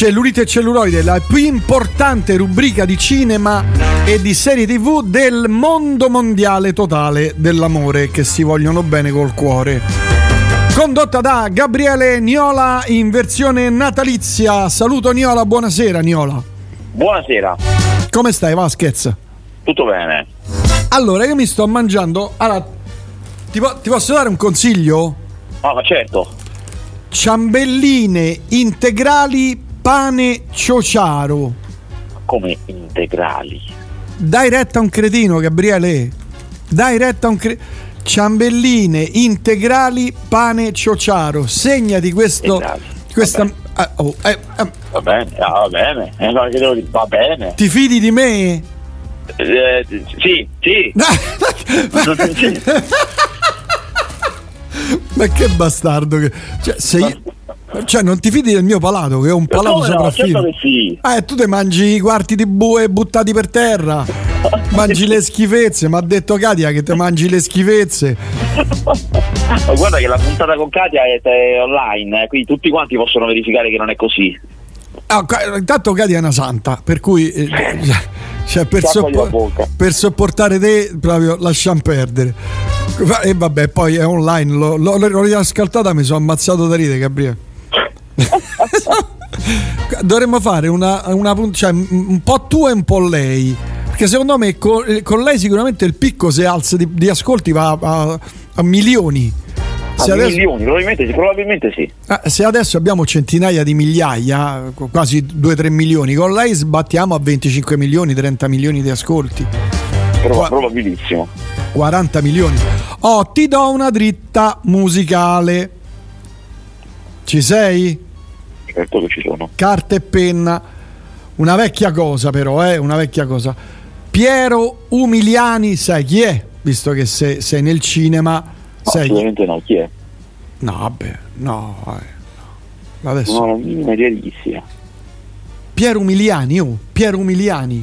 Cellulite e celluloide, la più importante rubrica di cinema e di serie tv del mondo mondiale totale dell'amore che si vogliono bene col cuore. Condotta da Gabriele Niola in versione natalizia. Saluto Niola, buonasera Niola. Buonasera. Come stai Vasquez? Tutto bene. Allora, io mi sto mangiando. Allora, ti, po- ti posso dare un consiglio? Ah, ma certo. Ciambelline integrali pane ciociaro. Come integrali. Dai retta a un cretino, Gabriele. Dai retta a un cretino. Ciambelline integrali pane ciociaro. Segnati questo. Integrali. Questa. Ah, oh, eh, eh, Va bene, ah, va bene. Eh, no, dire? Va bene. ti fidi di me? Eh, sì, sì. Ma che bastardo che. Cioè, se io- cioè, non ti fidi del mio palato, che è un palato Come no? sopraffino. Certo sì. Eh, tu te mangi i quarti di bue buttati per terra. Mangi le schifezze. Mi ha detto Katia che te mangi le schifezze. Guarda che la puntata con Katia è, è online, eh, quindi tutti quanti possono verificare che non è così. Ah, intanto Katia è una santa, per cui eh, cioè, per, soppo- per sopportare te proprio lasciamo perdere. E vabbè, poi è online, l'ho, l'ho, l'ho riascoltata, mi sono ammazzato da ridere, Gabriele. Dovremmo fare una, una cioè, un po' tu e un po' lei. Perché secondo me con, con lei sicuramente il picco se alza di, di ascolti va a, a milioni. Se adesso- milioni, probabilmente sì, probabilmente sì. Ah, se adesso abbiamo centinaia di migliaia, quasi 2-3 milioni, con lei sbattiamo a 25 milioni, 30 milioni di ascolti, Qua- probabilissimo. 40 milioni. Oh, ti do una dritta musicale. Ci sei? Certo che ci sono. Carta e penna. Una vecchia cosa però, eh, una vecchia cosa. Piero Umiliani, sai chi è? Visto che se- sei nel cinema, sai chi Assolutamente no, chi è? No, vabbè, no, eh, no. Adesso No, la minima idea di chi sia. Piero Umiliani, oh, Piero Umiliani,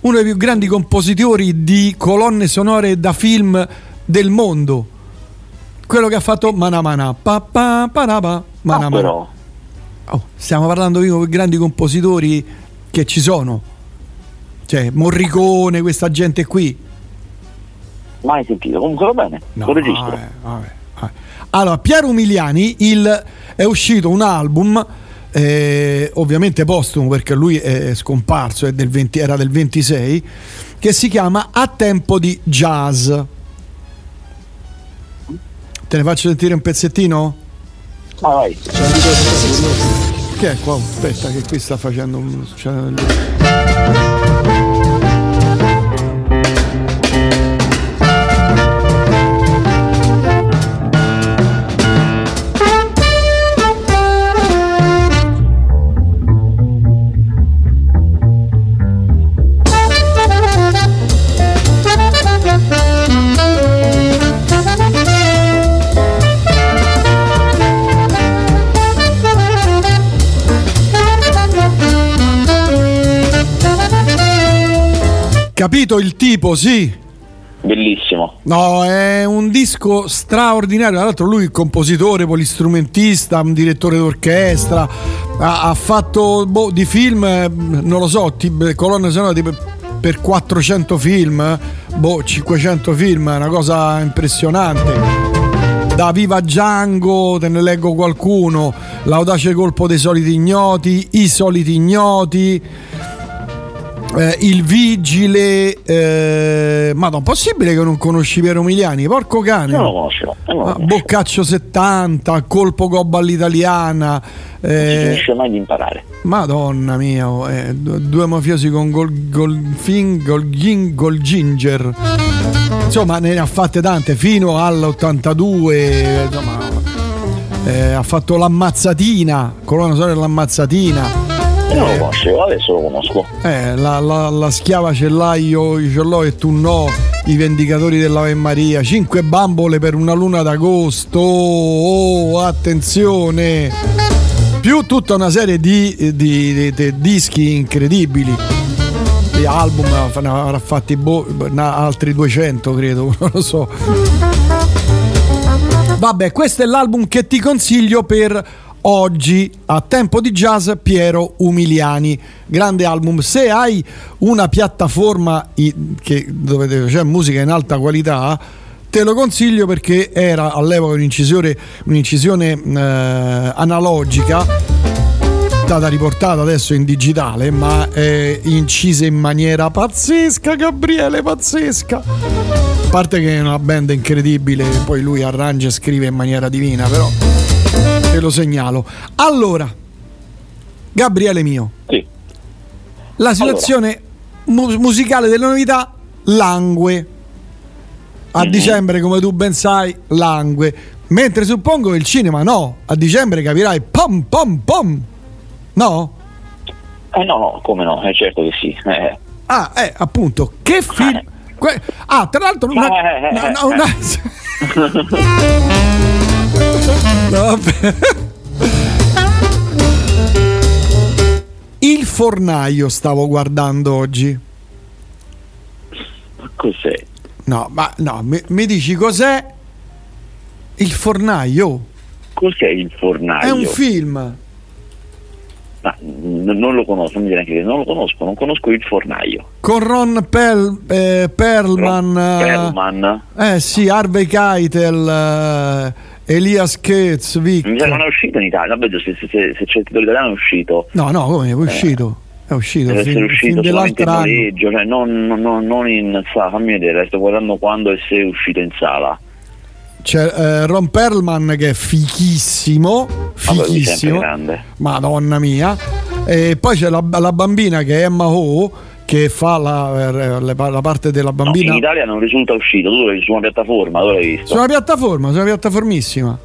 uno dei più grandi compositori di colonne sonore da film del mondo. Quello che ha fatto Mana Mana, pa pa pa pa, Ah, Mana. però. Oh, stiamo parlando di grandi compositori che ci sono. Cioè, Morricone, questa gente qui. Mai sentito. Comunque va bene. No, Lo registro. vabbè, vabbè, vabbè. Allora, Piero Umiliani il- è uscito un album, eh, ovviamente postumo perché lui è scomparso, è del 20 era del 26, che si chiama A tempo di jazz. Te ne faccio sentire un pezzettino? Ma vai. Che è qua? Aspetta, che qui sta facendo un. Capito il tipo, sì. Bellissimo. No, è un disco straordinario. Tra l'altro, lui è compositore, polistrumentista, un direttore d'orchestra. Ha, ha fatto boh, di film, eh, non lo so, tipo, colonne sonore tipo per 400 film, eh, boh, 500 film, è una cosa impressionante. Da Viva Django, te ne leggo qualcuno. L'audace colpo dei soliti ignoti, I soliti ignoti. Eh, il vigile, eh, ma non possibile che non conosci Piero Miliani, porco cane. Non lo conosco. Non lo Ah, conosco. Boccaccio 70, colpo gobba all'italiana. Non si Eh, finisce mai di imparare. Madonna mia, oh, eh, due mafiosi con gol, golfin, golgin, gol ginger. Insomma, ne ha fatte tante fino all'82. Insomma, eh, ha fatto l'ammazzatina, colonna sonora dell'ammazzatina. Io non lo conoscevo, adesso lo conosco. Eh, la, la- la schiava ce l'hai, io ce l'ho e tu no. I vendicatori dell'Ave Maria. Cinque bambole per una luna d'agosto. Oh, attenzione! Più tutta una serie di, di- di- di dischi incredibili. Di album ne avrà fatti na- altri 200, credo, non lo so. Vabbè, questo è l'album che ti consiglio per oggi a tempo di jazz Piero Umiliani. Grande album. Se hai una piattaforma che, dove c'è musica in alta qualità te lo consiglio perché era all'epoca un'incisione, un'incisione eh, analogica stata riportata adesso in digitale ma è incisa in maniera pazzesca Gabriele pazzesca. A parte che è una band incredibile poi lui arrangia e scrive in maniera divina però te lo segnalo. Allora, Gabriele mio, sì. la situazione allora. mu- musicale delle novità langue. A mm-hmm. dicembre, come tu ben sai, langue. Mentre suppongo il cinema no, a dicembre capirai pom pom pom. No? Eh no, no, come no, eh, certo che sì. Eh. Ah, eh, appunto, che film... Eh. Que- ah, tra l'altro una... Eh, una, una, una... No, Il fornaio stavo guardando oggi. Ma cos'è? No, ma no, mi, mi dici cos'è? Il fornaio. Cos'è il fornaio? È un film. Ma non lo conosco, non, neanche, non lo conosco, non conosco il fornaio. Con Ron Pel, eh, Perlman. Ron Perlman. Eh sì, Harvey Keitel. Eh, Elias Ketz, Vic. Mi sa non è uscito in Italia, vabbè se, se, se, se c'è il titolo italiano è uscito. No, no, come è uscito? Eh. È uscito. Deve essere uscito solamente in noleggio, cioè non, non, non, in sala, fammi vedere, sto guardando quando e se è uscito in sala. C'è eh, Ron Perlman che è fichissimo, fichissimo, Vabbè, madonna mia. E poi c'è la, la bambina che è Emma Ho che fa la, eh, la, parte della bambina. No, in Italia non risulta uscito, tu l'hai su una piattaforma, dove l'hai visto? Su una piattaforma, su una piattaformissima.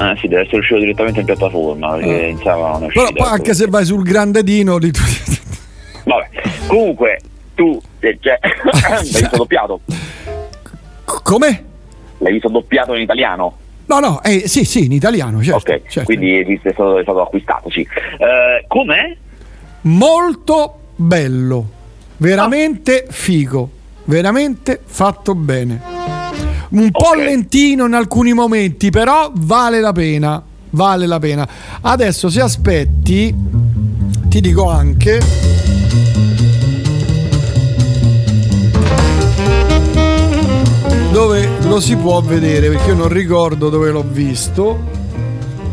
Eh sì, deve essere uscito direttamente in piattaforma, perché eh. in sala non. Però anche se vai sul grande Dino di Vabbè, comunque tu eh, cioè, l'hai visto doppiato. Come? L'hai visto doppiato in italiano? No, no, eh, sì, sì, in italiano, certo. Ok, certo. quindi è stato, è stato acquistato, sì. Eh, com'è? Molto bello veramente figo, veramente fatto bene. Un po' okay. lentino in alcuni momenti, però vale la pena, vale la pena. Adesso se aspetti, ti dico anche dove lo si può vedere, perché io non ricordo dove l'ho visto,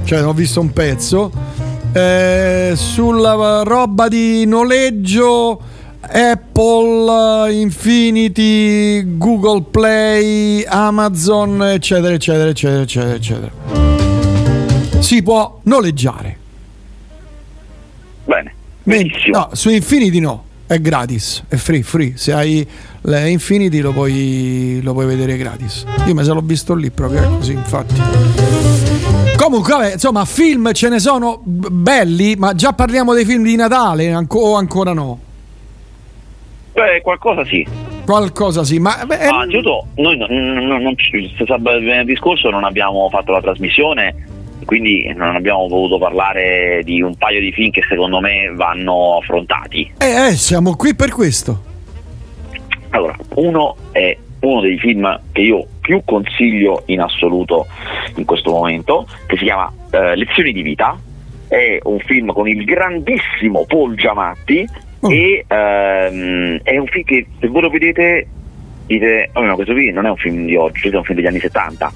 cioè ho visto un pezzo, eh, sulla roba di noleggio Apple, Infinity, Google Play, Amazon, eccetera, eccetera, eccetera, eccetera, eccetera. Si può noleggiare. Bene. Benissimo. No, su Infinity no, è gratis, è free, free. Se hai le Infinity lo puoi, lo puoi vedere gratis. Io me se l'ho visto lì proprio, è così, infatti. Comunque, vabbè, insomma, film ce ne sono belli, ma già parliamo dei film di Natale o ancora no? Beh, qualcosa sì. Qualcosa sì, ma beh, ah, anzitutto noi non, non, non, venerdì scorso non abbiamo fatto la trasmissione quindi non abbiamo voluto parlare di un paio di film che secondo me vanno affrontati. Eh, eh, siamo qui per questo. Allora, uno è uno dei film che io più consiglio in assoluto in questo momento, che si chiama eh, Lezioni di vita. È un film con il grandissimo Paul Giamatti Oh. E ehm, è un film che se voi lo vedete dite, oh no, questo film non è un film di oggi, è un film degli anni 70,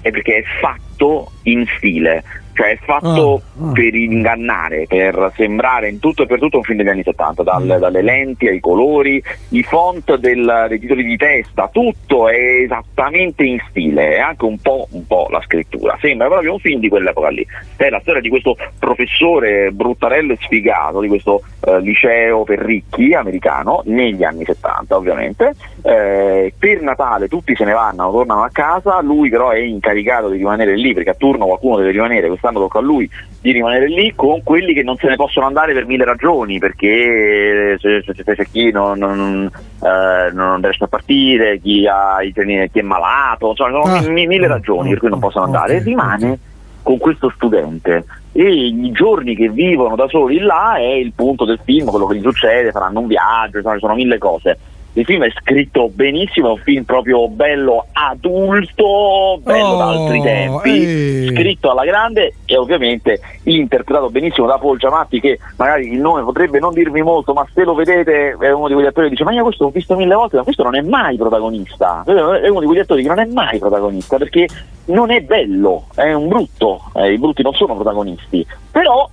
è perché è fatto in stile, cioè è fatto oh, oh. per ingannare, per sembrare in tutto e per tutto un film degli anni 70, dal, mm. dalle lenti ai colori, i font del, dei titoli di testa, tutto è esattamente in stile, e anche un po', un po', la scrittura. Sembra proprio un film di quell'epoca lì. È la storia di questo professore bruttarello e sfigato, di questo eh, liceo per ricchi americano, negli anni 70 ovviamente. Eh, per Natale tutti se ne vanno, tornano a casa, lui però è incaricato di rimanere lì perché a turno qualcuno deve rimanere quest'anno tocca a lui di rimanere lì con quelli che non se ne possono andare per mille ragioni, perché c'è, c'è chi non, non, eh, non, riesce a partire, chi, ha, chi è malato, insomma, sono ah, mille ragioni per cui non possono andare okay, e rimane con questo studente. E i giorni che vivono da soli là è il punto del film, quello che gli succede, faranno un viaggio, sono mille cose il film è scritto benissimo, è un film proprio bello adulto, bello Oh, da altri tempi, ehi. scritto alla grande e ovviamente interpretato benissimo da Paul Giamatti che magari il nome potrebbe non dirvi molto, ma se lo vedete è uno di quegli attori che dice ma io questo l'ho visto mille volte, ma questo non è mai protagonista, è uno di quegli attori che non è mai protagonista perché non è bello, è un brutto, eh, i brutti non sono protagonisti, però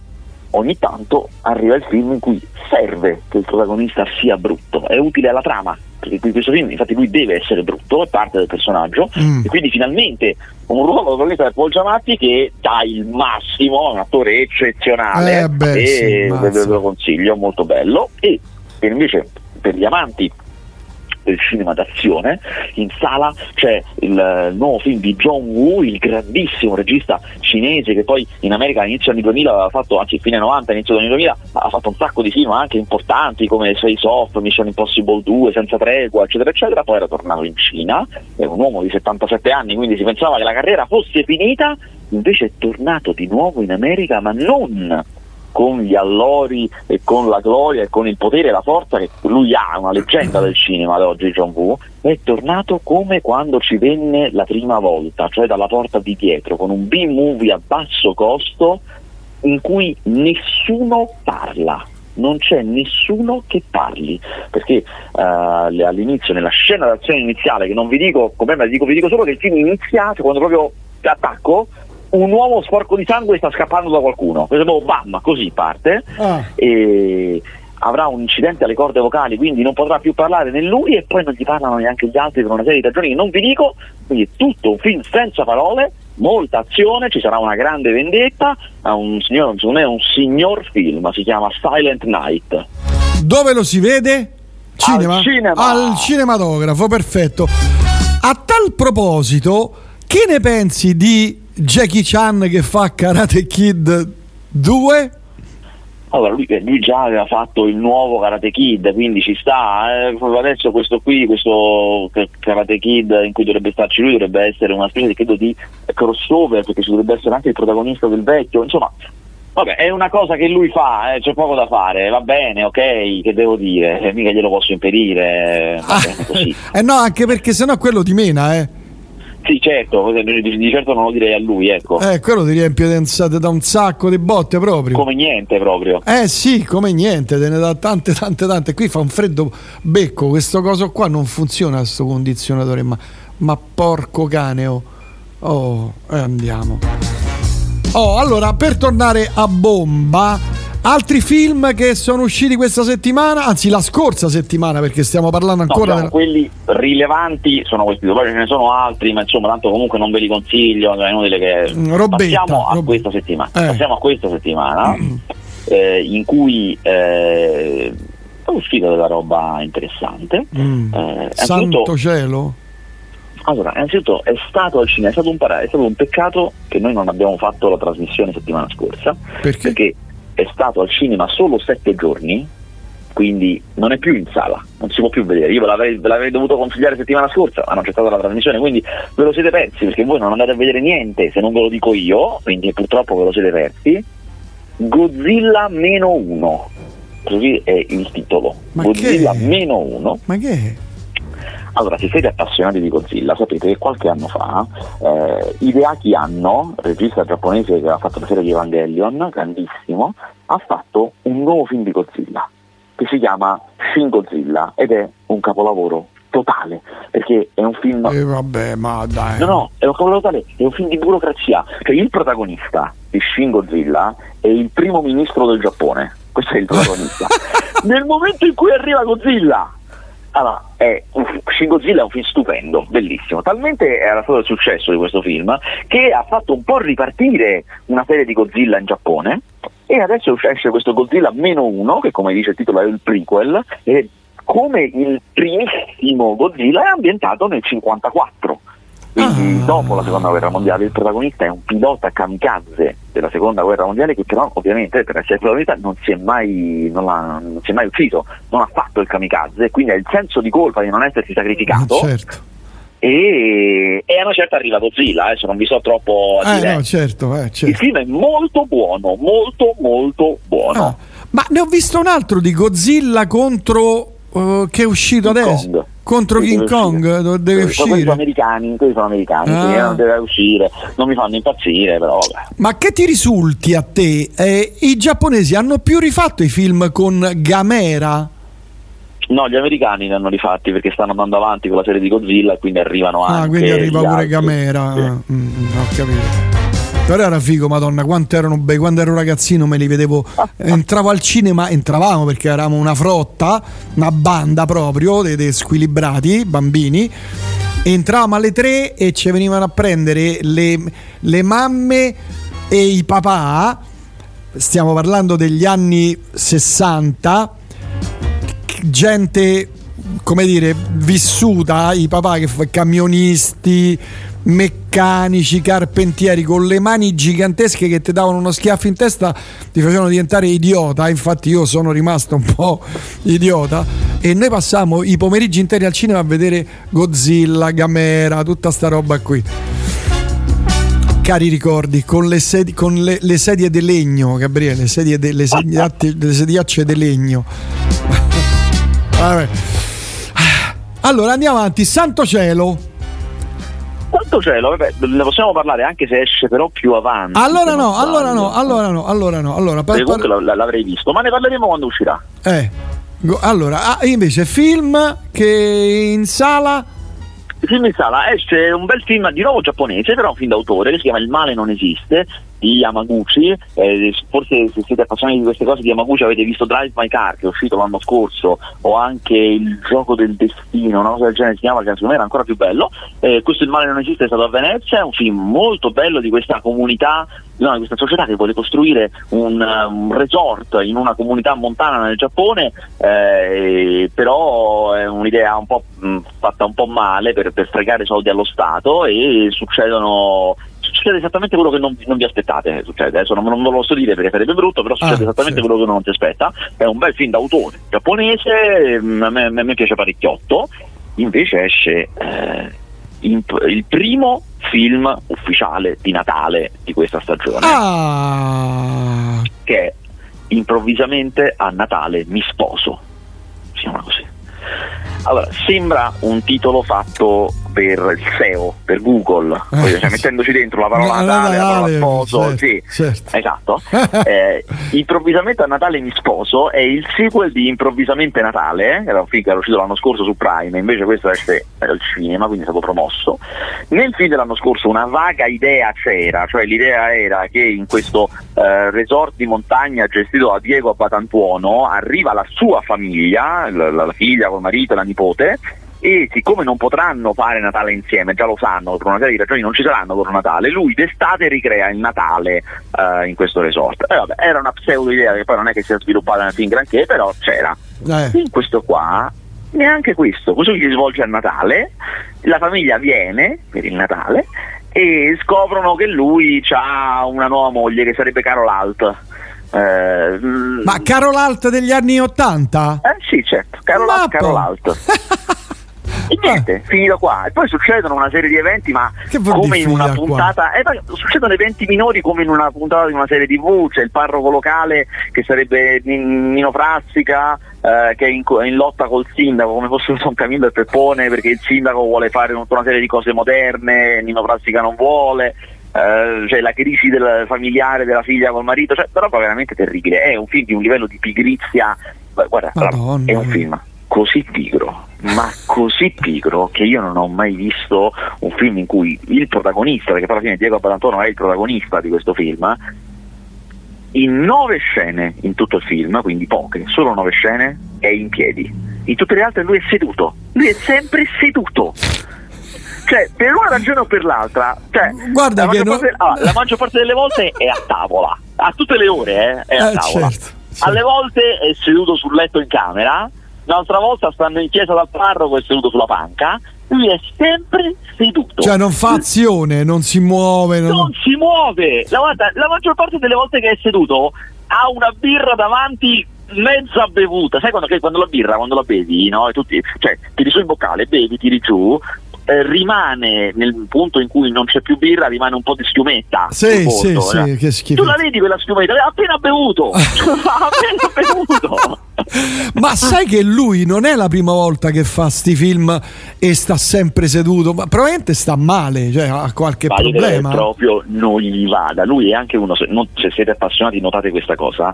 ogni tanto arriva il film in cui serve che il protagonista sia brutto, è utile alla trama. Perché questo film, infatti, lui deve essere brutto, è parte del personaggio, Mm. e quindi finalmente un ruolo protagonista del Paul Giamatti che dà il massimo, è un attore eccezionale, Eh beh, e sì, ve lo consiglio, molto bello. E invece per gli amanti del cinema d'azione. In sala c'è il nuovo film di John Woo il grandissimo regista cinese che poi in America all'inizio anni 2000 aveva fatto anzi fine 90 inizio anni 2000 ha fatto un sacco di film anche importanti come Face Off Mission Impossible 2 Senza Tregua eccetera eccetera. Poi era tornato in Cina è un uomo di 77 anni quindi si pensava che la carriera fosse finita invece è tornato di nuovo in America ma non con gli allori e con la gloria e con il potere e la forza che lui ha, una leggenda del cinema ad oggi John Woo, è tornato come quando ci venne la prima volta, cioè dalla porta di dietro, con un B-movie a basso costo in cui nessuno parla. Non c'è nessuno che parli perché eh, all'inizio, nella scena d'azione iniziale, che non vi dico come ma dico, vi dico solo che il film inizia cioè, quando proprio attacco, un uomo sporco di sangue sta scappando da qualcuno. Proprio bam, così parte Ah. e avrà un incidente alle corde vocali, quindi non potrà più parlare né lui e poi non gli parlano neanche gli altri per una serie di ragioni che non vi dico, quindi è tutto un film senza parole, molta azione, ci sarà una grande vendetta, è un signor, secondo me è un signor film, si chiama Silent Night. Dove lo si vede? Cinema? Al cinema. Al cinematografo, perfetto. A tal proposito, che ne pensi di Jackie Chan che fa Karate Kid 2? Allora, lui, lui già aveva fatto il nuovo Karate Kid, quindi ci sta. eh, adesso questo qui, questo Karate Kid in cui dovrebbe starci lui, dovrebbe essere una specie di, credo, di crossover, perché ci dovrebbe essere anche il protagonista del vecchio. Insomma, vabbè, è una cosa che lui fa, eh, c'è poco da fare, va bene, ok, che devo dire, eh, mica glielo posso impedire, bene così. eh no, anche perché sennò quello ti mena, eh. Sì, certo, di, certo non lo direi a lui, ecco. Eh, quello ti riempie da un sacco di botte proprio. Come niente proprio. Eh sì, come niente, te ne dà tante, tante, tante. Qui fa un freddo becco, questo coso qua non funziona sto condizionatore, ma, ma porco cane, oh. Oh, e andiamo. Oh, allora, per tornare a bomba, altri film che sono usciti questa settimana, anzi la scorsa settimana, perché stiamo parlando No, ancora diciamo, della... quelli rilevanti sono questi due, poi ce ne sono altri, ma insomma, tanto comunque non ve li consiglio, è inutile che Mm, robetta, passiamo a rob- questa settimana. Eh. Passiamo a questa settimana eh, in cui eh, è uscita della roba interessante. Mm, Eh, Santo cielo. Allora, innanzitutto è stato al cinema, è stato un para- è stato un peccato che noi non abbiamo fatto la trasmissione settimana scorsa, Perché? perché è stato al cinema solo sette giorni, quindi non è più in sala, non si può più vedere. Io ve l'avrei, ve l'avrei dovuto consigliare settimana scorsa, ma non c'è stata la trasmissione, quindi ve lo siete persi perché voi non andate a vedere niente se non ve lo dico io, quindi purtroppo ve lo siete persi. Godzilla meno uno, così è il titolo. Ma Godzilla che- meno uno. Ma che è? Allora, se siete appassionati di Godzilla, sapete che qualche anno fa eh, Hideaki Anno, regista giapponese che ha fatto la serie di Evangelion, grandissimo, ha fatto un nuovo film di Godzilla che si chiama Shin Godzilla ed è un capolavoro totale perché è un film Eh vabbè, ma dai. No, no, è un capolavoro totale, è un film di burocrazia. Cioè il protagonista di Shin Godzilla è il primo ministro del Giappone. Questo è il protagonista. Nel momento in cui arriva Godzilla, allora, è un, Shin Godzilla è un film stupendo, bellissimo. Talmente era stato il successo di questo film che ha fatto un po' ripartire una serie di Godzilla in Giappone. E adesso esce questo Godzilla meno uno, che come dice il titolo è il prequel, e come il primissimo Godzilla è ambientato nel 54. Quindi Ah. dopo la seconda guerra mondiale il protagonista è un pilota kamikaze della seconda guerra mondiale che però ovviamente per essere protagonista non si è mai, non l'ha- non si è mai ucciso, non ha fatto il kamikaze, quindi ha il senso di colpa di non essersi sacrificato Certo. e, e a una certa arriva Godzilla, adesso non vi so troppo a Eh dire. no, certo, eh, Il certo. film è molto buono, molto molto buono. Ah, ma ne ho visto un altro di Godzilla contro uh, che è uscito King adesso Kong. Contro King deve Kong uscire. deve Quelli sono uscire. americani, quelli sono americani, Ah. non deve uscire, non mi fanno impazzire, però. Ma che ti risulti a te? Eh, I giapponesi hanno più rifatto i film con Gamera? No, gli americani li hanno rifatti perché stanno andando avanti con la serie di Godzilla e quindi arrivano anche Ah, quindi arriva pure altri. Gamera. Sì. Ah, mm, mm, ho capito. Però era figo, madonna, quanto erano bei, quando ero ragazzino me li vedevo, entravo al cinema, entravamo perché eravamo una frotta, una banda proprio, dei, dei squilibrati, bambini, entravamo alle tre e ci venivano a prendere le, le mamme e i papà, stiamo parlando degli anni 60, gente come dire vissuta i papà che fa camionisti meccanici carpentieri con le mani gigantesche che ti davano uno schiaffo in testa ti facevano diventare idiota. Infatti io sono rimasto un po' idiota. E noi passammo i pomeriggi interi al cinema a vedere Godzilla, Gamera tutta sta roba qui. Cari ricordi con le, sedi- con le- le sedie di legno Gabriele sedie de- le, sediate- le sediacce di legno. Vabbè. Allora andiamo avanti, Santo Cielo. Quanto cielo? Vabbè, ne possiamo parlare anche se esce però più avanti. Allora no, allora no, allora no, allora no, allora comunque la- la- l'avrei visto, ma ne parleremo quando uscirà. eh, allora, ah, invece film che in sala Il film in sala esce un bel film di nuovo giapponese, però un film d'autore che si chiama Il male non esiste di Yamaguchi. Eh, forse se siete appassionati di queste cose di Yamaguchi avete visto Drive My Car che è uscito l'anno scorso, o anche Il gioco del destino, una cosa del genere si chiama, che secondo me era ancora più bello. Eh, questo Il male non esiste è stato a Venezia, è un film molto bello di questa comunità, no, di questa società che vuole costruire un, un resort in una comunità montana nel Giappone, eh, però è un'idea un po' mh, fatta un po' male per, per fregare soldi allo Stato e succedono succede esattamente quello che non, non vi aspettate succede. adesso non, non ve lo posso dire perché sarebbe brutto però succede Ah, esattamente sì. quello che non ti aspetta è un bel film d'autore giapponese mh, a me, a me piace parecchiotto invece esce eh, in- il primo film ufficiale di Natale di questa stagione Ah, che è improvvisamente a Natale mi sposo. Si chiama così. Allora, sembra un titolo fatto per il SEO, per Google, Eh, cioè, mettendoci dentro la parola No, Natale, la parola Natale, sposo, certo, sì, certo. esatto. Eh, improvvisamente a Natale mi sposo è il sequel di Improvvisamente Natale, eh, era un film che era uscito l'anno scorso su Prime, invece questo esce al cinema, quindi è stato promosso. Nel film dell'anno scorso una vaga idea c'era, cioè l'idea era che in questo eh, resort di montagna gestito da Diego Abbatantuono arriva la sua famiglia, la, la- la figlia col marito e la nipote, e siccome non potranno fare Natale insieme, già lo sanno, per una serie di ragioni non ci saranno loro Natale, lui d'estate ricrea il Natale eh, in questo resort. E vabbè, era una pseudo idea che poi non è che si è sviluppata film granché, però c'era. eh. In questo qua, neanche questo, questo si svolge a Natale, la famiglia viene per il Natale e scoprono che lui ha una nuova moglie che sarebbe Carol Alt. Eh, Ma Carol Alt degli anni 80? eh sì, certo, Carol Alt, Carol Alt. E niente, finito qua. E poi succedono una serie di eventi, ma come in una puntata. eh, succedono eventi minori come in una puntata di una serie TV. C'è il parroco locale che sarebbe Nin- Nino Frassica. eh, che è in, in lotta col sindaco come fosse un Camillo e Peppone perché il sindaco vuole fare tutta una serie di cose moderne Nino Frassica non vuole eh, c'è la crisi del familiare della figlia col marito cioè però veramente terribile è un film di un livello di pigrizia guarda Madonna. è un film così pigro, ma così pigro che io non ho mai visto un film in cui il protagonista, perché poi alla fine Diego Badantono è il protagonista di questo film, in nove scene in tutto il film, quindi poche, solo nove scene, è in piedi. In tutte le altre lui è seduto. Lui è sempre seduto. Cioè, per una ragione o per l'altra, cioè, Guarda la, maggior no- parte, ah, la maggior parte delle volte è a tavola, a tutte le ore eh, è a Eh, tavola. certo, certo. Alle volte è seduto sul letto in camera, l'altra volta stanno in chiesa dal parroco e seduto sulla panca. Lui è sempre seduto. Cioè non fa azione, non si muove. non- Non si muove. La, guarda, la maggior parte delle volte che è seduto ha una birra davanti mezza bevuta. Sai quando, che quando la birra, quando la bevi, no? E tutti, cioè, tiri su il boccale, bevi, tiri giù. eh, rimane nel punto in cui non c'è più birra, rimane un po' di schiumetta. Sì, sì, sì, che schifo. Tu la vedi quella schiumetta? Ha appena bevuto! ha appena bevuto! Ma sai che lui non è la prima volta che fa sti film e sta sempre seduto, ma probabilmente sta male, cioè ha qualche ma problema. proprio non gli vada. Lui è anche uno, se, non, se siete appassionati notate questa cosa,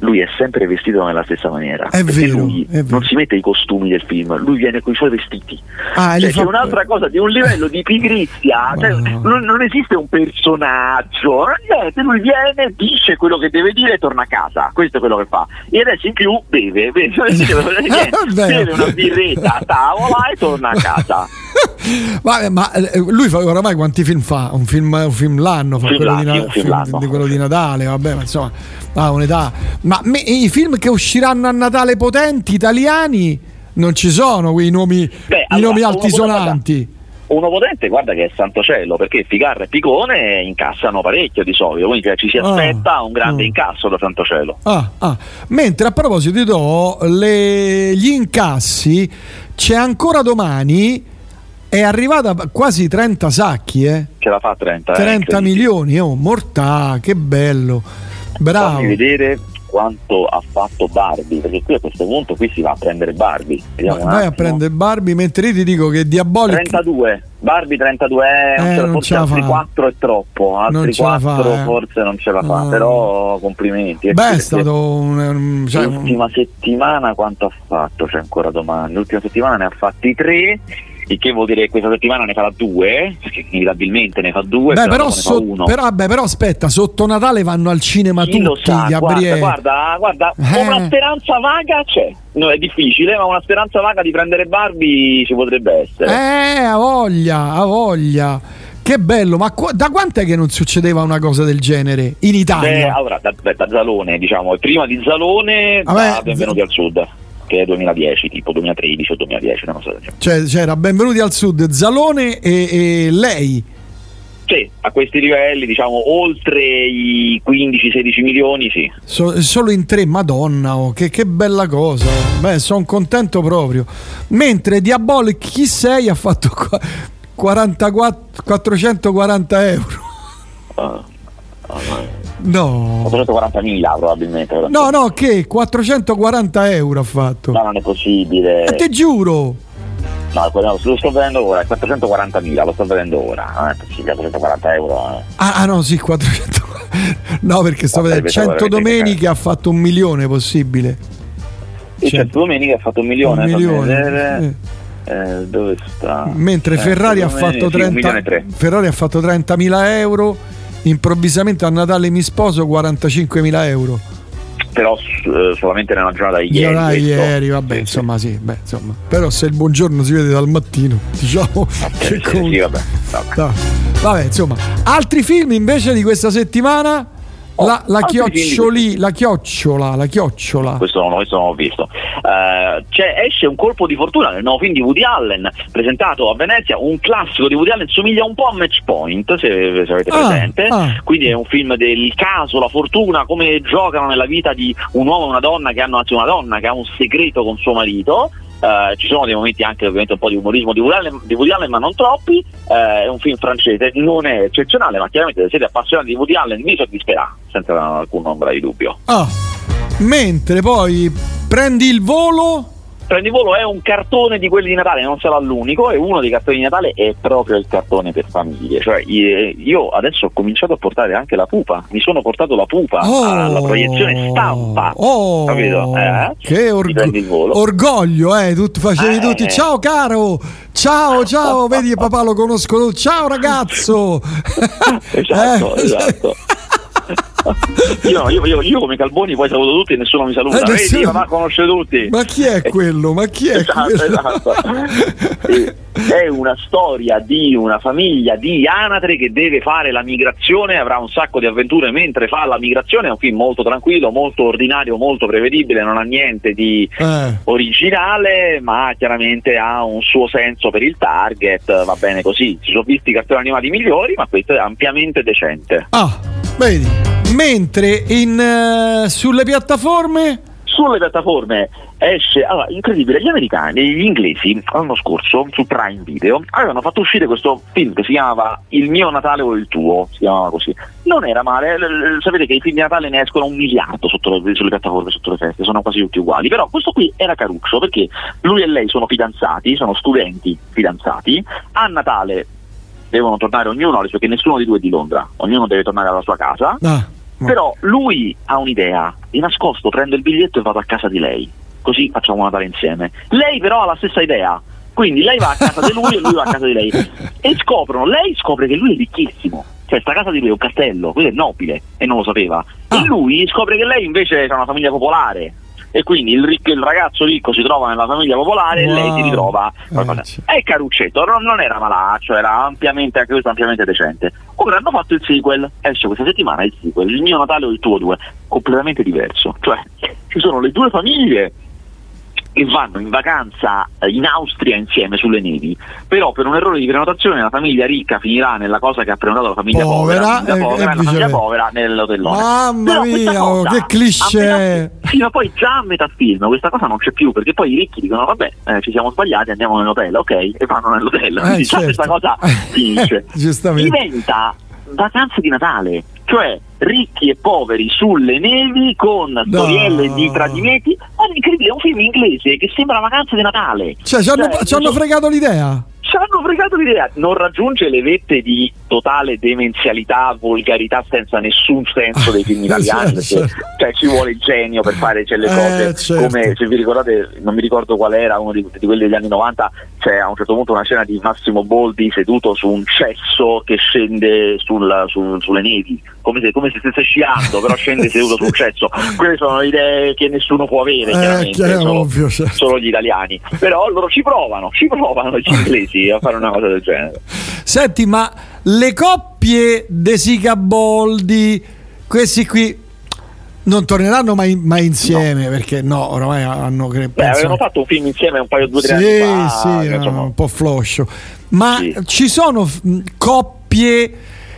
lui è sempre vestito nella stessa maniera. È vero, lui è vero. non si mette i costumi del film, lui viene con i suoi vestiti. Ah, cioè, fa... C'è un'altra cosa di un livello di pigrizia, cioè, non, non, esiste un personaggio, niente, lui viene, dice quello che deve dire e torna a casa. Questo è quello che fa. E adesso in più beve, beve, beve una birretta a tavola e torna a casa. ma, ma, lui fa oramai quanti film fa? Un film, un film l'anno, fa film quello, l'anno, di, Na- film, di, quello di Natale, vabbè, ma insomma, ha un'età. Ma me, i film che usciranno a Natale potenti italiani non ci sono quei nomi, Beh, i allora, nomi altisonanti. Uno potente, guarda che è Santo Cielo, perché Ficarra e Picone incassano parecchio di solito, quindi ci si aspetta ah, un grande ah. incasso da Santo Cielo. Ah, ah. Mentre a proposito di do, le, gli incassi c'è ancora domani è arrivata quasi 30 sacchi, eh? Ce la fa 30. 30 eh, milioni, oh, mortà, che bello. Bravo. Fammi vedere quanto ha fatto Barbie, perché qui a questo punto qui si va a prendere Barbie. Vediamo vai a prendere Barbie, mentre io ti dico che Diabolic 32. Barbie 32 è eh, non forse altri 4 è troppo, altri 4 fa, eh. forse non ce la fa, no. però complimenti. Beh, è stato un, un, cioè, l'ultima settimana quanto ha fatto? C'è ancora domani. L'ultima settimana ne ha fatti 3 il che vuol dire che questa settimana ne farà due, perché inevitabilmente ne fa due, beh, però, so, però, beh, però, aspetta, sotto Natale vanno al cinema Chi tutti, sa, Gabriele. Guarda, guarda, guarda Eh. una speranza vaga c'è. No, è difficile, ma una speranza vaga di prendere Barbie ci potrebbe essere. Eh, ha voglia, ha voglia. Che bello, ma qu- da quant'è che non succedeva una cosa del genere in Italia? Beh, allora, da, da Zalone, diciamo, prima di Zalone, Vabbè, da Benvenuti al Sud che è 2010, tipo 2013 o 2010, non so. Cioè, c'era Benvenuti al Sud, Zalone e, e lei. Sì, a questi livelli, diciamo, oltre i 15-16 milioni, sì. So, solo in tre, madonna, oh, che, che, bella cosa. Beh, sono contento proprio. Mentre Diabolic chi sei ha fatto 44, 440 euro. Uh, uh, No. 440.000 probabilmente. No, no, che 440 euro ha fatto. No, non è possibile. E te giuro. No, lo sto vedendo ora, 440.000, lo sto vedendo ora. Non è possibile, 440 euro. Eh. Ah, ah, no, sì, 400. No, perché sto vedendo 100 domeniche ha fatto un milione possibile. Sì, 100 domeniche ha fatto un milione. Un milione. Eh. Eh, dove sta? Mentre Ferrari ha, fatto 30, Ferrari ha fatto 30.000 euro improvvisamente a Natale mi sposo 45.000 euro però eh, solamente nella giornata di ieri ah, ieri vabbè sì, insomma sì. sì beh, insomma. però se il buongiorno si vede dal mattino diciamo okay, che comunque... sì, vabbè, vabbè. vabbè insomma altri film invece di questa settimana la, la, chioccioli, la chiocciola, la chiocciola. Questo non, questo non ho visto. Uh, esce un colpo di fortuna nel nuovo film di Woody Allen, presentato a Venezia, un classico di Woody Allen, somiglia un po' a Match Point, se, se avete ah, presente. Ah. Quindi è un film del caso, la fortuna, come giocano nella vita di un uomo e una donna che hanno, anzi una donna che ha un segreto con suo marito. Uh, ci sono dei momenti anche ovviamente un po' di umorismo di Woody Allen, ma non troppi. Uh, è un film francese, non è eccezionale, ma chiaramente se siete appassionati di Woody Allen vi soddisferà, senza alcun ombra di dubbio. Ah, mentre poi prendi il volo. Prendi volo è un cartone di quelli di Natale, non sarà l'unico, e uno dei cartoni di Natale è proprio il cartone per famiglie. Cioè, io adesso ho cominciato a portare anche la pupa, mi sono portato la pupa oh, alla proiezione stampa. Oh, capito? Eh? Che org- orgoglio, eh? Tu facevi Eh, tutti. Ciao caro! Ciao, ciao, vedi papà lo conosco. Ciao ragazzo! esatto, Eh, esatto. Io, io, io, io come Calboni poi saluto tutti e nessuno mi saluta. Eh, Vedi, ma conosce tutti. Ma chi è quello? Ma chi è Esatto, quello? esatto. È una storia di una famiglia di anatre che deve fare la migrazione, avrà un sacco di avventure mentre fa la migrazione, è un film molto tranquillo, molto ordinario, molto prevedibile, non ha niente di Eh, originale, ma chiaramente ha un suo senso per il target, va bene così. Ci sono visti cartoni animati migliori, ma questo è ampiamente decente. Ah, vedi. Mentre in, eh, sulle piattaforme. Sulle piattaforme esce, allora, incredibile, gli americani, gli inglesi l'anno scorso su Prime Video avevano fatto uscire questo film che si chiamava Il mio Natale o il tuo, si chiamava così. Non era male, sapete che i film di Natale ne escono un miliardo sotto le, sulle piattaforme, sotto le feste, sono quasi tutti uguali, però questo qui era caruccio perché lui e lei sono fidanzati, sono studenti fidanzati, a Natale devono tornare ognuno, perché nessuno di due è di Londra, ognuno deve tornare alla sua casa. Ah. Però lui ha un'idea, di nascosto prendo il biglietto e vado a casa di lei così facciamo Natale insieme. Lei però ha la stessa idea, quindi lei va a casa di lui e lui va a casa di lei. E scoprono, lei scopre che lui è ricchissimo, cioè sta casa di lui è un castello, lui è nobile e non lo sapeva. Ah. E lui scopre che lei invece ha una famiglia popolare. E quindi il, ricco, il, ragazzo ricco si trova nella famiglia popolare wow. e lei si ritrova. Eh, è caruccetto, non, non, era malaccio, era ampiamente, anche questo ampiamente decente. Ora hanno fatto il sequel, esce questa settimana il sequel, il mio Natale o il tuo due, completamente diverso. Cioè, ci sono le due famiglie che vanno in vacanza eh, in Austria insieme sulle nevi, però per un errore di prenotazione la famiglia ricca finirà nella cosa che ha prenotato la famiglia povera, povera, eh, povera, la famiglia povera nell'hotellone. Mamma però mia, oh, che cliché! Fino a poi già a metà film questa cosa non c'è più perché poi i ricchi dicono vabbè eh, ci siamo sbagliati andiamo nell'hotel, ok, e vanno nell'hotel, eh, quindi certo. questa cosa finisce. Diventa vacanze di Natale, cioè ricchi e poveri sulle nevi con storielle no. di tradimenti. Ma è incredibile, è un film inglese che sembra vacanze di Natale. Cioè, ci hanno, cioè, ci hanno fregato l'idea ci hanno fregato l'idea, non raggiunge le vette di totale demenzialità, volgarità senza nessun senso dei film italiani, perché cioè, ci vuole genio per fare certe eh, cose, certo. come se vi ricordate, non mi ricordo qual era, uno di, di, quelli degli anni 90, c'è a un certo punto una scena di Massimo Boldi seduto su un cesso che scende sul, sul, sulle nevi, come se, come se, stesse sciando, però scende seduto sul cesso. Queste sono idee che nessuno può avere, eh, chiaramente, solo, ovvio, certo. solo gli italiani, però loro ci provano, ci provano gli inglesi riusciti a fare una cosa del genere. Senti, ma le coppie De Sica Boldi, questi qui non torneranno mai, mai insieme no. perché no, ormai hanno cre- Beh, avevano fatto un film insieme un paio due tre sì, anni fa. Sì, insomma. un po' floscio. Ma sì. ci sono coppie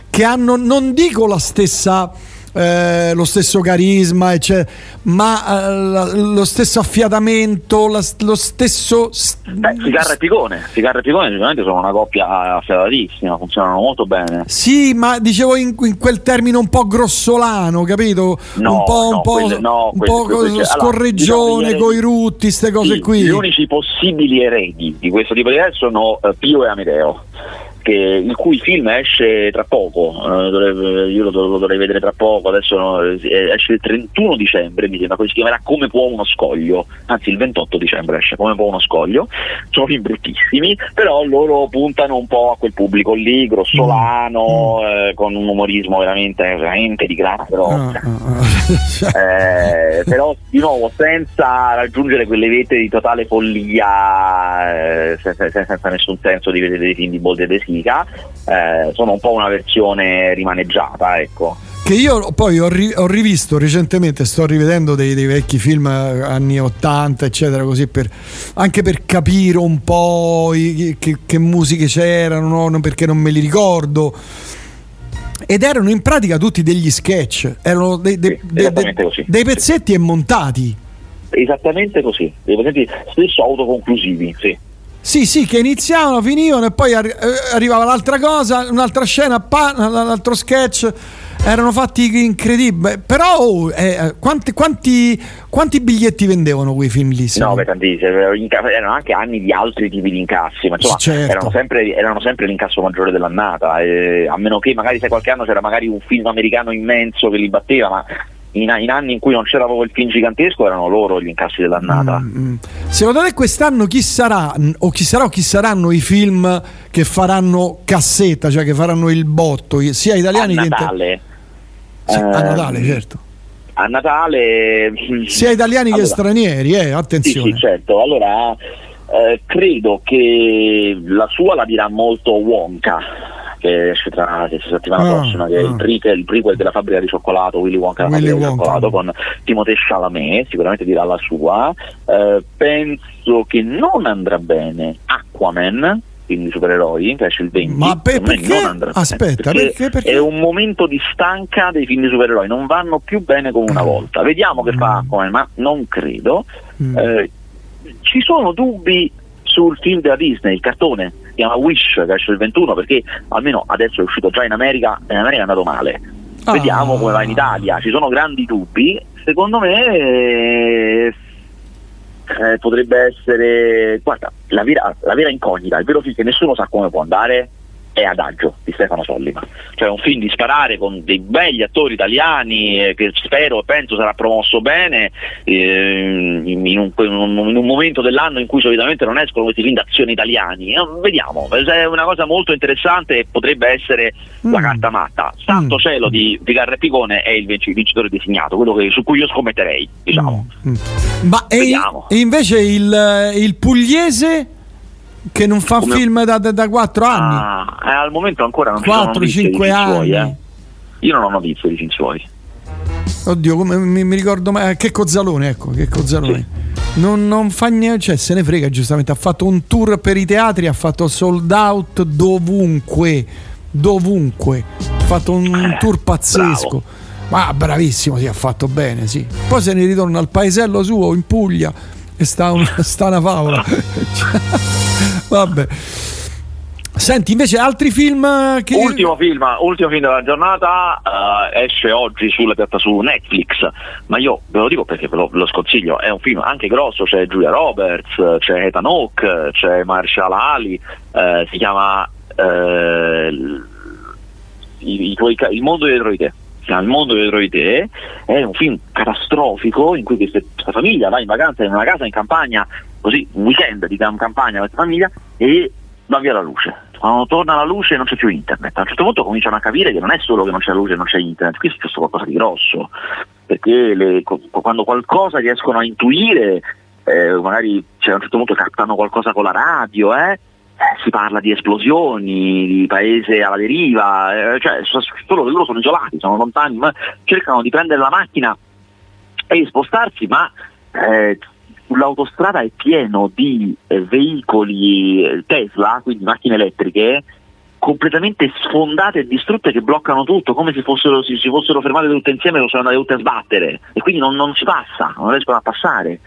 che hanno, non dico la stessa eh, lo stesso carisma, eccetera, ma eh, lo stesso affiatamento, la, lo stesso. Beh, Ficarra e Picone, Ficarra e Picone sicuramente sono una coppia affiatatissima, funzionano molto bene. Sì, ma dicevo in, in quel termine un po' grossolano, capito? No, un po', no, un po', quelle, no, un po quelle, scorreggione allora, con i rutti, queste cose sì, qui. Gli unici possibili eredi di questo tipo di idee sono uh, Pio e Amedeo che, il cui film esce tra poco, dovrebbe, io lo, lo, dovrei vedere tra poco, adesso no, esce il 31 dicembre, mi sembra, si chiamerà Come può uno scoglio, anzi il 28 dicembre esce Come può uno scoglio, sono film bruttissimi, però loro puntano un po' a quel pubblico lì, grossolano, mm. eh, con un umorismo veramente, veramente di grande rocca, uh, eh, però di nuovo senza raggiungere quelle vette di totale follia, eh, senza, senza, nessun senso di vedere dei film di Bolde De Sica, eh, sono un po' una versione rimaneggiata, ecco. Che io poi ho, ri- ho rivisto recentemente, sto rivedendo dei, dei, vecchi film eh, anni 80, eccetera, così per, anche per capire un po' i, che, che, musiche c'erano, no? perché non me li ricordo. Ed erano in pratica tutti degli sketch, erano dei, dei, sì, dei pezzetti e montati. Esattamente così, dei pezzetti spesso autoconclusivi, sì. Sì, sì, che iniziavano, finivano e poi arri- eh, arrivava l'altra cosa, un'altra scena, pa, l'altro sketch. Erano fatti incredibili. Però oh, eh, quanti, quanti, quanti, biglietti vendevano quei film lì? No, beh, tantissimi. Erano anche anni di altri tipi di incassi, ma insomma certo. erano, sempre, erano, sempre, l'incasso maggiore dell'annata. Eh, a meno che magari sai qualche anno c'era magari un film americano immenso che li batteva, ma in, in, anni in cui non c'era proprio il film gigantesco erano loro gli incassi dell'annata. Mm-hmm. Secondo te quest'anno chi sarà o chi sarà o chi saranno i film che faranno cassetta, cioè che faranno il botto, sia italiani a Natale. che sì, eh, a Natale, ehm, certo. A Natale sia italiani allora, che stranieri, eh, attenzione. Sì, sì certo. Allora eh, credo che la sua la dirà molto Wonka che esce tra la settimana ah, prossima, che ah. è il, prequel, il prequel della fabbrica di cioccolato, Willy Wonka, Willy Wonka. di cioccolato, con Timothée Chalamet, sicuramente dirà la sua. Eh, penso che non andrà bene Aquaman, film di supereroi, che esce il 20. Ma per, perché? Aspetta, perché, perché, perché, È un momento di stanca dei film di supereroi, non vanno più bene come una volta. Vediamo che fa, mm. come, ma non credo. Mm. Eh, ci sono dubbi sul film della Disney, il cartone, si chiama Wish, che esce il 21, perché almeno adesso è uscito già in America, e in America è andato male. Ah. Vediamo come va in Italia, ci sono grandi dubbi, secondo me eh, potrebbe essere, guarda, la vera, la vera incognita, il vero film che nessuno sa come può andare è Adagio di Stefano Sollima, cioè un film di sparare con dei begli attori italiani eh, che spero e penso sarà promosso bene eh, in, un, in, un, momento dell'anno in cui solitamente non escono questi film d'azione italiani. Eh, vediamo, è una cosa molto interessante e potrebbe essere mm. la carta matta. Santo mm. cielo di, di Garre Picone è il vincitore designato, quello che, su cui io scommetterei. Diciamo. Mm. mm. Ma e, e invece il, il pugliese? Che non fa Come... film da, da, da 4 anni? Ah, eh, al momento ancora non 4-5 anni. Suoi, eh. Io non ho notizie di suoi. Oddio, come, mi, mi, ricordo ma, che Cozzalone, ecco, che Cozzalone. Sì. Non, non, fa niente, cioè se ne frega giustamente, ha fatto un tour per i teatri, ha fatto sold out dovunque, dovunque. Ha fatto un eh, tour pazzesco. Bravo. Ma bravissimo, sì, ha fatto bene, sì. Poi se ne ritorna al paesello suo in Puglia e sta, un, sta una favola. Vabbè. Senti, invece altri film che... Ultimo film, ultimo film della giornata uh, esce oggi sulla piatta su Netflix, ma io ve lo dico perché ve lo, ve lo sconsiglio, è un film anche grosso, c'è Julia Roberts, c'è Ethan Hawke, c'è Marshall Ali, uh, si chiama uh, i, i, Il mondo dietro di te al mondo dietro di te, è un film catastrofico in cui questa famiglia va in vacanza in una casa in campagna, così un weekend di campagna questa famiglia e va via la luce. Quando torna la luce non c'è più internet. A un certo punto cominciano a capire che non è solo che non c'è luce e non c'è internet, qui è successo qualcosa di grosso, perché le, quando qualcosa riescono a intuire, eh, magari cioè, a un certo punto captano qualcosa con la radio, eh, si parla di esplosioni, di paese alla deriva, eh, cioè solo loro sono isolati, sono lontani, ma cercano di prendere la macchina e spostarsi, ma eh, sull'autostrada è pieno di eh, veicoli eh, Tesla, quindi macchine elettriche, completamente sfondate e distrutte che bloccano tutto, come se fossero, si, si fossero fermate tutte insieme e fossero andate tutte a sbattere. E quindi non, non si passa, non riescono a passare.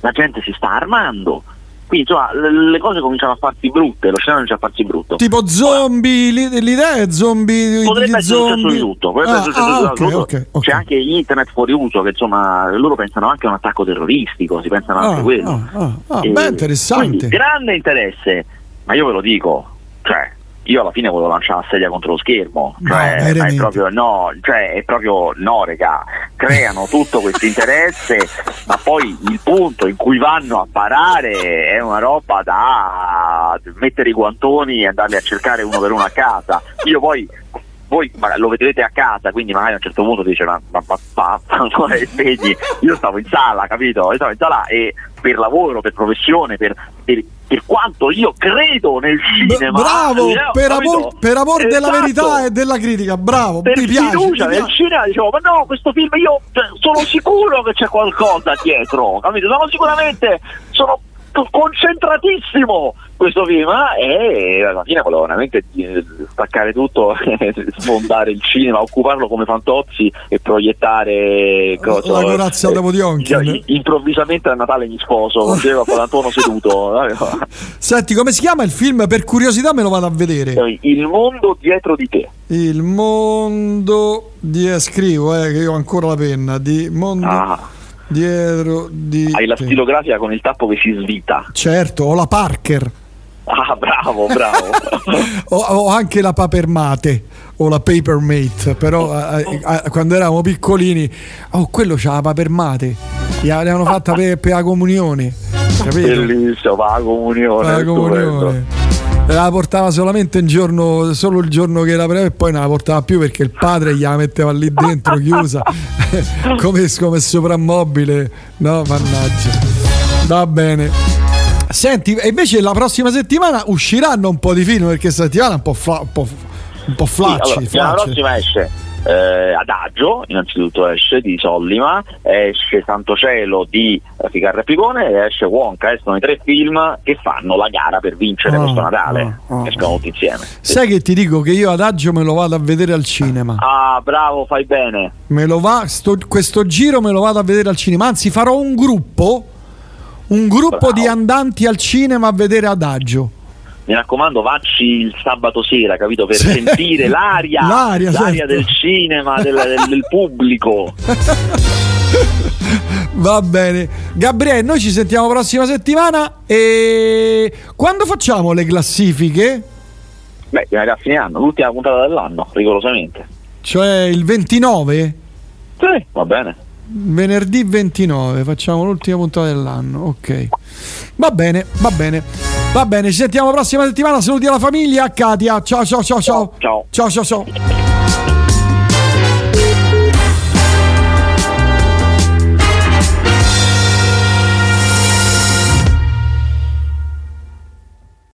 La gente si sta armando, quindi insomma le cose cominciano a farsi brutte, lo scenario comincia a farsi brutto. Tipo zombie, l'idea è zombie. Potrebbe essere zombie. di tutto, potrebbe ah, essere ah, okay, okay, okay. C'è anche internet fuori uso, che insomma loro pensano anche a un attacco terroristico, si pensano anche a ah, quello. Ah, ah, e, beh, interessante. Quindi, grande interesse, ma io ve lo dico, cioè io alla fine volevo lanciare la sedia contro lo schermo, cioè, no, è proprio no, cioè è proprio no, regà, creano tutto questo interesse, ma poi il punto in cui vanno a parare è una roba da mettere i guantoni e andarli a cercare uno per uno a casa. Io poi voi lo vedrete a casa, quindi magari a un certo punto dice ma, ma, ma, ma ancora svegli, io stavo in sala, capito? Io stavo in sala e per lavoro, per professione, per, per, per quanto io credo nel cinema. Bravo, eh, per, amor, per amor esatto. della verità e della critica, bravo, per mi piace. fiducia nel cinema dicevo, ma no, questo film io cioè, sono sicuro che c'è qualcosa dietro, capito? Sono sicuramente, sono concentratissimo! Questo film eh, e alla fine volevo veramente staccare tutto, sfondare il cinema, occuparlo come fantozzi e proiettare cosa, la corazza eh, di improvvisamente a Natale mi sposo con Antonio seduto. Senti come si chiama il film? Per curiosità me lo vado a vedere. Il mondo dietro di te. Il mondo di eh, scrivo eh, che io ho ancora la penna di mondo ah dietro di hai la stilografica con il tappo che si svita. Certo ho la Parker. Ah bravo bravo. Ho, ho, anche la Papermate o la Papermate però eh, eh, quando eravamo piccolini oh quello c'ha la Papermate. Gli avevano fatta per, per la comunione capito? bellissimo la comunione la comunione la portava solamente un giorno, solo il giorno che era breve e poi non la portava più perché il padre gliela metteva lì dentro chiusa come, come soprammobile. No, mannaggia. Va bene. Senti, e invece la prossima settimana usciranno un po' di film perché settimana è un po', fla, un po', un po flacci. Sì, allora, la prossima esce eh, Adagio, innanzitutto esce di Sollima, esce Santo Cielo di eh, Ficarra Picone e esce Wonka, escono i tre film che fanno la gara per vincere Oh, questo Natale, oh, oh. escono tutti insieme. Sai che ti dico che io Adagio me lo vado a vedere al cinema. Ah, bravo, fai bene. Me lo va, sto- questo giro me lo vado a vedere al cinema. Anzi, farò un gruppo. Un gruppo Bravo. di andanti al cinema a vedere Adagio. Mi raccomando, vacci il sabato sera, capito? Per Sì. sentire l'aria, L'aria, certo. del cinema, del, del- del pubblico. Va bene. Gabriele, noi ci sentiamo prossima settimana. E quando facciamo le classifiche? Beh, a fine anno, l'ultima puntata dell'anno, rigorosamente. Cioè il 29? Sì, va bene. Venerdì 29, facciamo l'ultima puntata dell'anno. Ok. Va bene, va bene. Va bene, ci sentiamo prossima settimana. Saluti alla famiglia, Katia. Ciao ciao ciao ciao. Ciao. Ciao ciao ciao.